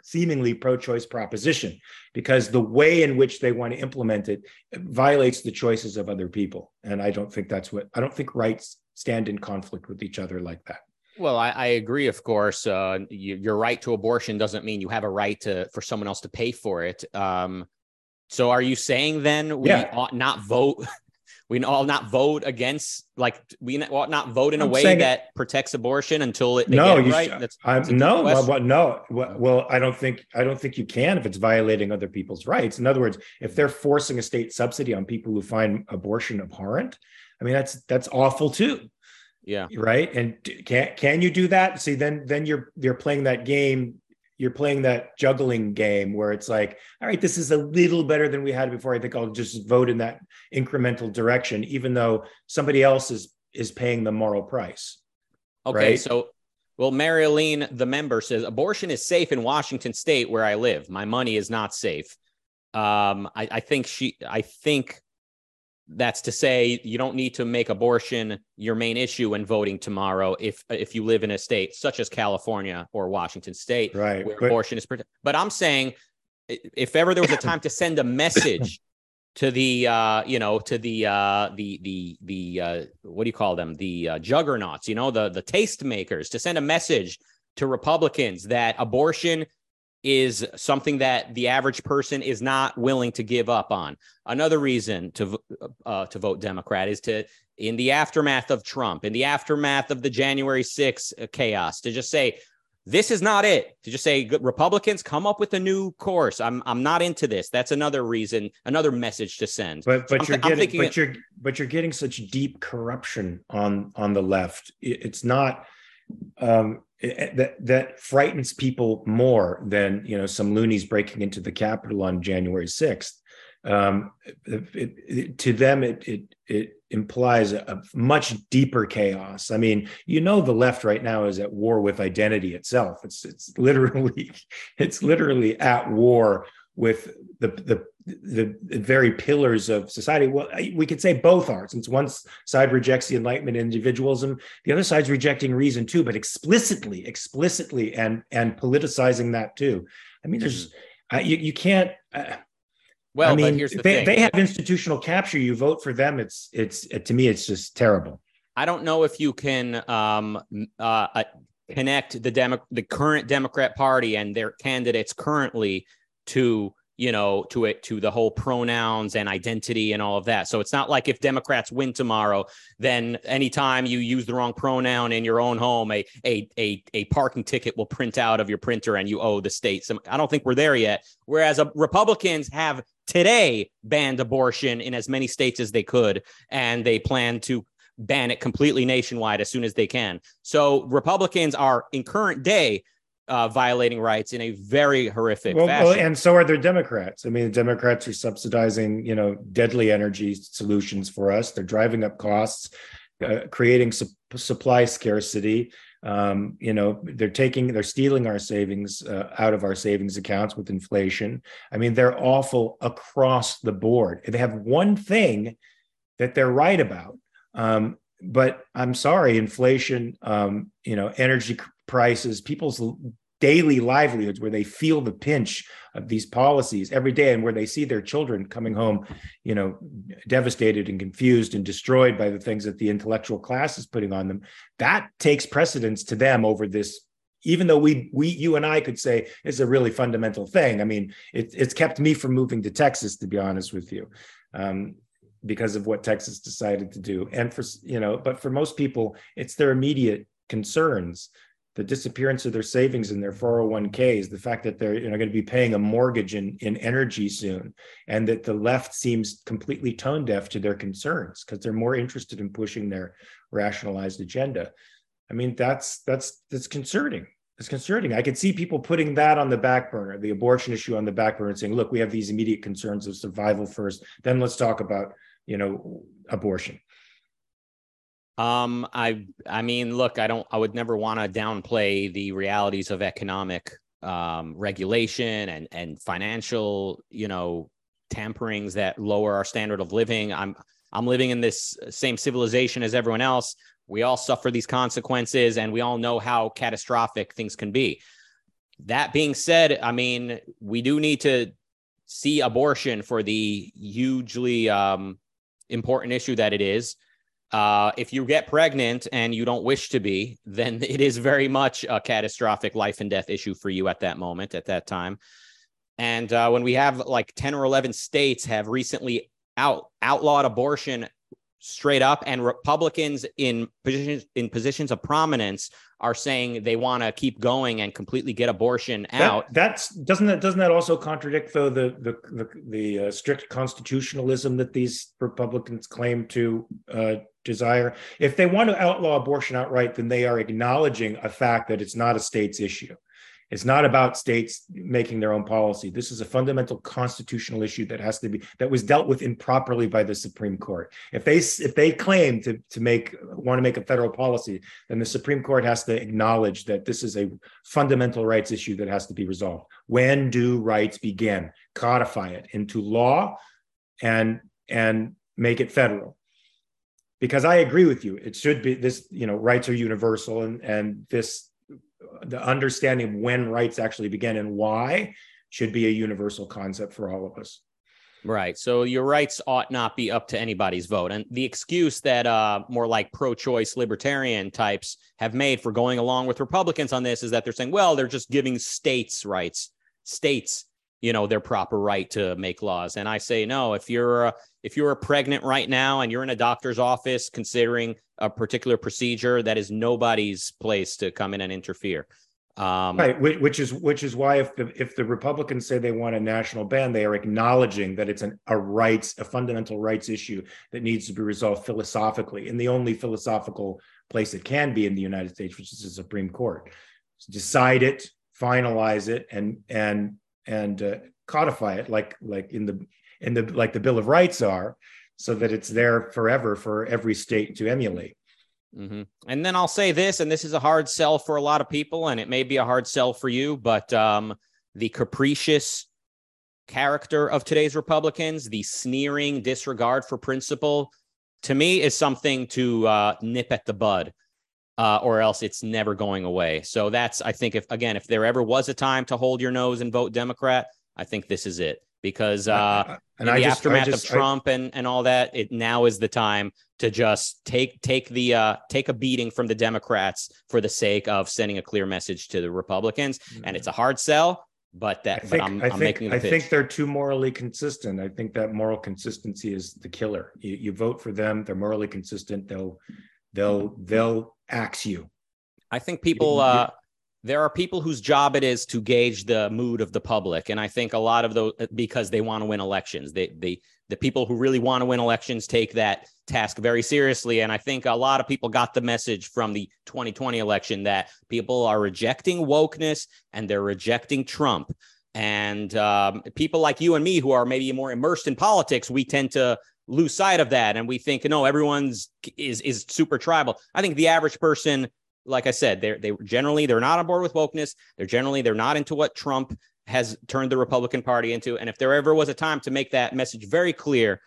seemingly pro-choice proposition because the way in which they want to implement it violates the choices of other people. And i don't think that's what i don't think rights stand in conflict with each other like that well, I, I agree. Of course, uh, you, your right to abortion doesn't mean you have a right to for someone else to pay for it. Um, so, are you saying then we yeah. ought not vote? [LAUGHS] We all not vote against, like we ought not vote in I'm a way that it, protects abortion until it. No, you right. That's, that's no, well, no. Well, I don't think I don't think you can if it's violating other people's rights. In other words, if they're forcing a state subsidy on people who find abortion abhorrent, I mean that's that's awful too. Yeah. Right. And can can you do that? See, then then you're you're playing that game. You're playing that juggling game where it's like, all right, this is a little better than we had before. I think I'll just vote in that incremental direction, even though somebody else is is paying the moral price. Okay. Right? So well, Marilyn, the member says abortion is safe in Washington State where I live. My money is not safe. Um, I, I think she I think that's to say you don't need to make abortion your main issue when voting tomorrow if if you live in a state such as California or Washington state right where but, abortion is protected. But I'm saying if ever there was a time to send a message [COUGHS] to the uh you know to the uh the the the uh what do you call them the uh, juggernauts you know the the taste makers to send a message to Republicans that abortion is something that the average person is not willing to give up on. Another reason to uh, to vote Democrat is to, in the aftermath of Trump, in the aftermath of the January 6th uh, chaos, to just say this is not it. To just say Republicans come up with a new course. I'm I'm not into this. That's another reason, another message to send. But but so you're th- getting but you're but you're getting such deep corruption on on the left. It's not um, that that frightens people more than you know some loonies breaking into the Capitol on January sixth. Um, to them, it it it implies a, a, much deeper chaos. I mean, you know, the left right now is at war with identity itself. It's it's literally [LAUGHS] it's literally at war with the the the, very pillars of society. Well, we could say both are, since one side rejects the Enlightenment individualism, the other side's rejecting reason too, but explicitly, explicitly, and and politicizing that too. I mean, there's mm-hmm. uh, you you can't. Uh, well, I mean, the they, thing. they have institutional capture. You vote for them. It's it's to me, it's just terrible. I don't know if you can um, uh, uh, connect the Demo- the current Democrat Party and their candidates currently to you know to it to the whole pronouns and identity and all of that. So it's not like if democrats win tomorrow then anytime you use the wrong pronoun in your own home a a a, a parking ticket will print out of your printer and you owe the state some i don't think we're there yet. Whereas uh, republicans have today banned abortion in as many states as they could and they plan to ban it completely nationwide as soon as they can. So republicans are in current day uh, violating rights in a very horrific well, fashion. Well, and so are the Democrats. I mean, the Democrats are subsidizing, you know, deadly energy solutions for us. They're driving up costs, uh, creating su- supply scarcity. Um, you know, they're taking, they're stealing our savings uh, out of our savings accounts with inflation. I mean, they're awful across the board. They have one thing that they're right about. Um, but I'm sorry, inflation, um, you know, energy prices, people's daily livelihoods, where they feel the pinch of these policies every day, and where they see their children coming home, you know, devastated and confused and destroyed by the things that the intellectual class is putting on them. That takes precedence to them over this. Even though we, we, you and I could say it's a really fundamental thing. I mean, it, it's kept me from moving to Texas, to be honest with you. Um, because of what Texas decided to do. And for, you know, but for most people, it's their immediate concerns the disappearance of their savings in their 401ks, the fact that they're you know, going to be paying a mortgage in, in energy soon, and that the left seems completely tone deaf to their concerns because they're more interested in pushing their rationalized agenda. I mean, that's that's that's concerning. It's concerning. I could see people putting that on the back burner, the abortion issue on the back burner, and saying, "Look, we have these immediate concerns of survival first. Then let's talk about you know abortion." Um, I I mean, look, I don't I would never want to downplay the realities of economic um, regulation and and financial, you know, tamperings that lower our standard of living. I'm I'm living in this same civilization as everyone else. We all suffer these consequences and we all know how catastrophic things can be. that being said, I mean, we do need to see abortion for the hugely um, important issue that it is. Uh, if you get pregnant and you don't wish to be, then [LAUGHS] it is very much a catastrophic life and death issue for you at that moment, at that time. And uh, when we have like 10 or 11 states have recently out outlawed abortion straight up and republicans in positions in positions of prominence are saying they want to keep going and completely get abortion out that, that's doesn't that doesn't that also contradict though the the the, the uh, strict constitutionalism that these republicans claim to uh, desire if they want to outlaw abortion outright then they are acknowledging a fact that it's not a state's issue it's not about states making their own policy. This is a fundamental constitutional issue that has to be that was dealt with improperly by the Supreme Court. If they if they claim to to make want to make a federal policy, then the Supreme Court has to acknowledge that this is a fundamental rights issue that has to be resolved. When do rights begin? Codify it into law, and and make it federal because I agree with you. It should be this, you know, rights are universal and and this the understanding when rights actually begin and why should be a universal concept for all of us. Right. So your rights ought not be up to anybody's vote. And the excuse that uh, more like pro choice libertarian types have made for going along with Republicans on this is that they're saying, well, they're just giving states rights, states, you know, their proper right to make laws. And I say, no, if you're, uh, if you're pregnant right now and you're in a doctor's office considering a particular procedure that is nobody's place to come in and interfere. Um, right, which is which is why if the if the Republicans say they want a national ban, they are acknowledging that it's an, a rights, a fundamental rights issue that needs to be resolved philosophically in the only philosophical place it can be in the United States, which is the Supreme Court. So decide it, finalize it, and and and uh, codify it like like in the in the like the Bill of Rights are, so that it's there forever for every state to emulate. Mm-hmm. And then I'll say this, and this is a hard sell for a lot of people, and it may be a hard sell for you, but um, the capricious character of today's Republicans, the sneering disregard for principle, to me is something to uh, nip at the bud, uh, or else it's never going away. So that's, I think, if again, if there ever was a time to hold your nose and vote Democrat, I think this is it because uh, and in the just, aftermath just, of Trump I, and and all that, it now is the time to just take take the uh, take a beating from the Democrats for the sake of sending a clear message to the Republicans. Mm-hmm. And it's a hard sell, but that I think, but I'm, I I'm think, I think they're too morally consistent. I think that moral consistency is the killer. You, you vote for them; they're morally consistent. They'll they'll they'll axe you. I think people. Uh, there are people whose job it is to gauge the mood of the public and i think a lot of those because they want to win elections. They, they the people who really want to win elections take that task very seriously and i think a lot of people got the message from the 2020 election that people are rejecting wokeness and they're rejecting trump. And um, people like you and me who are maybe more immersed in politics we tend to lose sight of that and we think no everyone's is is super tribal. I think the average person like I said, they're they generally they're not on board with wokeness. They're generally they're not into what Trump has turned the Republican Party into. And if there ever was a time to make that message very clear,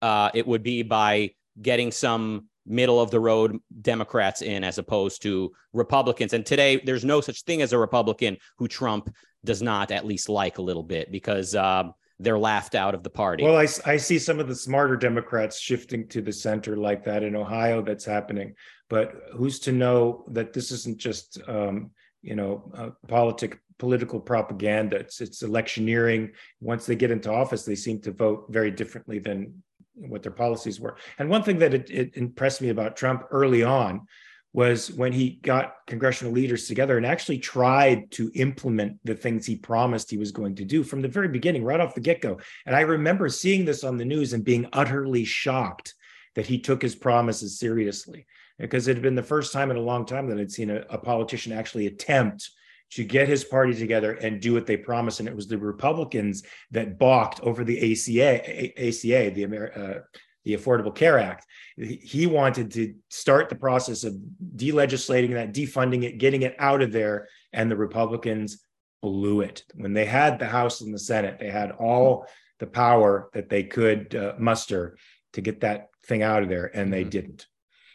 uh, it would be by getting some middle of the road Democrats in as opposed to Republicans. And today, there's no such thing as a Republican who Trump does not at least like a little bit because um, they're laughed out of the party. Well, I, I see some of the smarter Democrats shifting to the center like that in Ohio. That's happening. But who's to know that this isn't just um, you know uh, politic political propaganda? It's it's electioneering. Once they get into office, they seem to vote very differently than what their policies were. And one thing that it, it impressed me about Trump early on was when he got congressional leaders together and actually tried to implement the things he promised he was going to do from the very beginning, right off the get go. And I remember seeing this on the news and being utterly shocked that he took his promises seriously because it had been the first time in a long time that I'd seen a, a politician actually attempt to get his party together and do what they promised. And it was the Republicans that balked over the ACA, ACA, the Amer- uh, the Affordable Care Act. He wanted to start the process of delegislating that, defunding it, getting it out of there, and the Republicans blew it. When they had the House and the Senate, they had all the power that they could uh, muster to get that thing out of there, and they mm-hmm. didn't.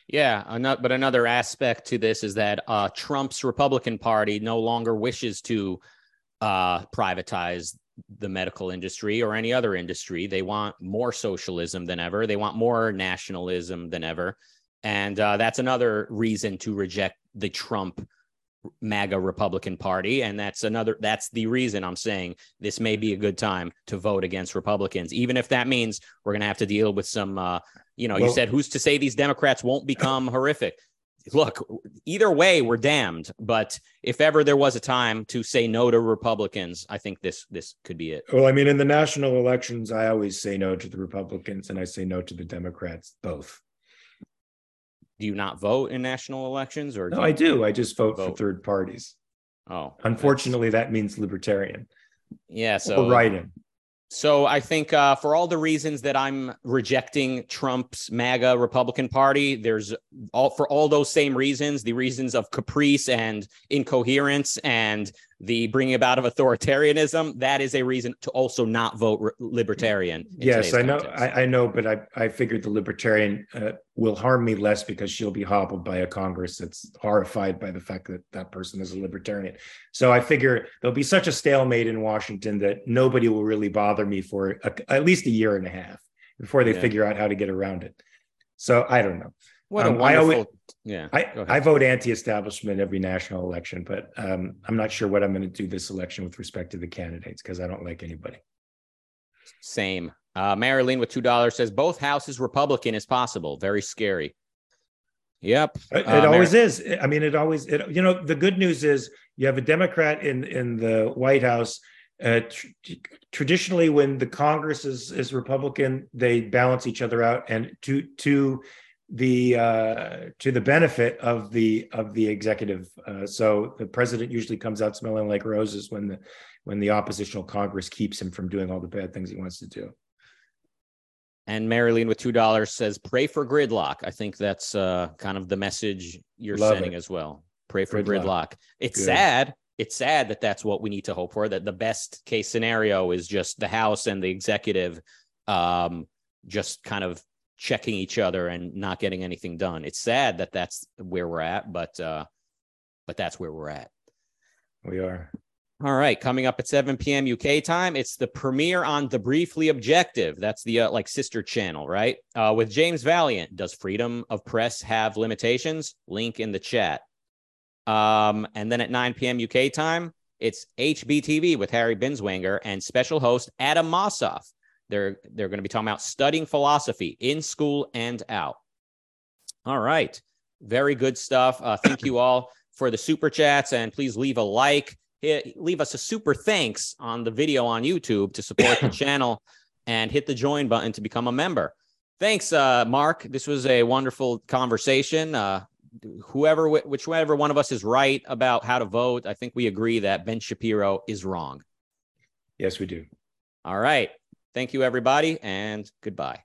Yeah, but another aspect to this is that uh, Trump's Republican Party no longer wishes to uh, privatize the medical industry or any other industry. They want more socialism than ever. They want more nationalism than ever. And uh, that's another reason to reject the Trump MAGA Republican Party. And that's another, that's the reason I'm saying this may be a good time to vote against Republicans, even if that means we're going to have to deal with some, uh, you know, well, you said who's to say these Democrats won't become horrific? look, either way, we're damned. But if ever there was a time to say no to Republicans, I think this this could be it. Well, I mean, in the national elections, I always say no to the Republicans and I say no to the Democrats, both. Do you not vote in national elections, or no? I do. I just vote, vote, for third parties. Oh, unfortunately, that means libertarian. Yeah, so or writing. So I think uh, for all the reasons that I'm rejecting Trump's MAGA Republican Party, there's all for all those same reasons, the reasons of caprice and incoherence and the bringing about of authoritarianism, that is a reason to also not vote re- libertarian. Yes, I know, I, I, know, but I, I figured the libertarian uh, will harm me less because she'll be hobbled by a Congress that's horrified by the fact that that person is a libertarian. So I figure there'll be such a stalemate in Washington that nobody will really bother me for a, at least a year and a half before they yeah. figure out how to get around it. So I don't know. What um, a wonderful. I always, yeah. I, I vote anti-establishment every national election, but um, I'm not sure what I'm going to do this election with respect to the candidates because I don't like anybody. Same. Uh, Marilyn with two dollars says both houses Republican is possible. Very scary. Yep. It, it uh, always Mar- is. I mean, it always. It, you know, the good news is you have a Democrat in in the White House. Uh, tr- traditionally, when the Congress is is Republican, they balance each other out, and to to the uh, to the benefit of the of the executive. Uh, so the president usually comes out smelling like roses when the when the oppositional Congress keeps him from doing all the bad things he wants to do. And Marilyn with two dollars says, "Pray for gridlock." I think that's uh, kind of the message you're Love sending it. as well. Pray for gridlock. gridlock. It's Good. sad. It's sad that that's what we need to hope for. That the best case scenario is just the House and the executive, um, just kind of checking each other and not getting anything done. It's sad that that's where we're at, but uh, but that's where we're at. We are. All right, coming up at 7 p.m. UK time, it's the premiere on the Briefly Objective. That's the uh, like sister channel, right? Uh, with James Valliant. Does freedom of press have limitations? Link in the chat. Um, and then at 9 p.m. UK time, it's HBTV with Harry Binswanger and special host Adam Mossoff. They're they're going to be talking about studying philosophy in school and out. All right, very good stuff. Uh, thank you all for the super chats, and please leave a like. Hit, leave us a super thanks on the video on YouTube to support the [COUGHS] channel, and hit the join button to become a member. Thanks, uh, Mark. This was a wonderful conversation. Uh, whoever, whichever one of us is right about how to vote, I think we agree that Ben Shapiro is wrong. Yes, we do. All right. Thank you, everybody, and goodbye.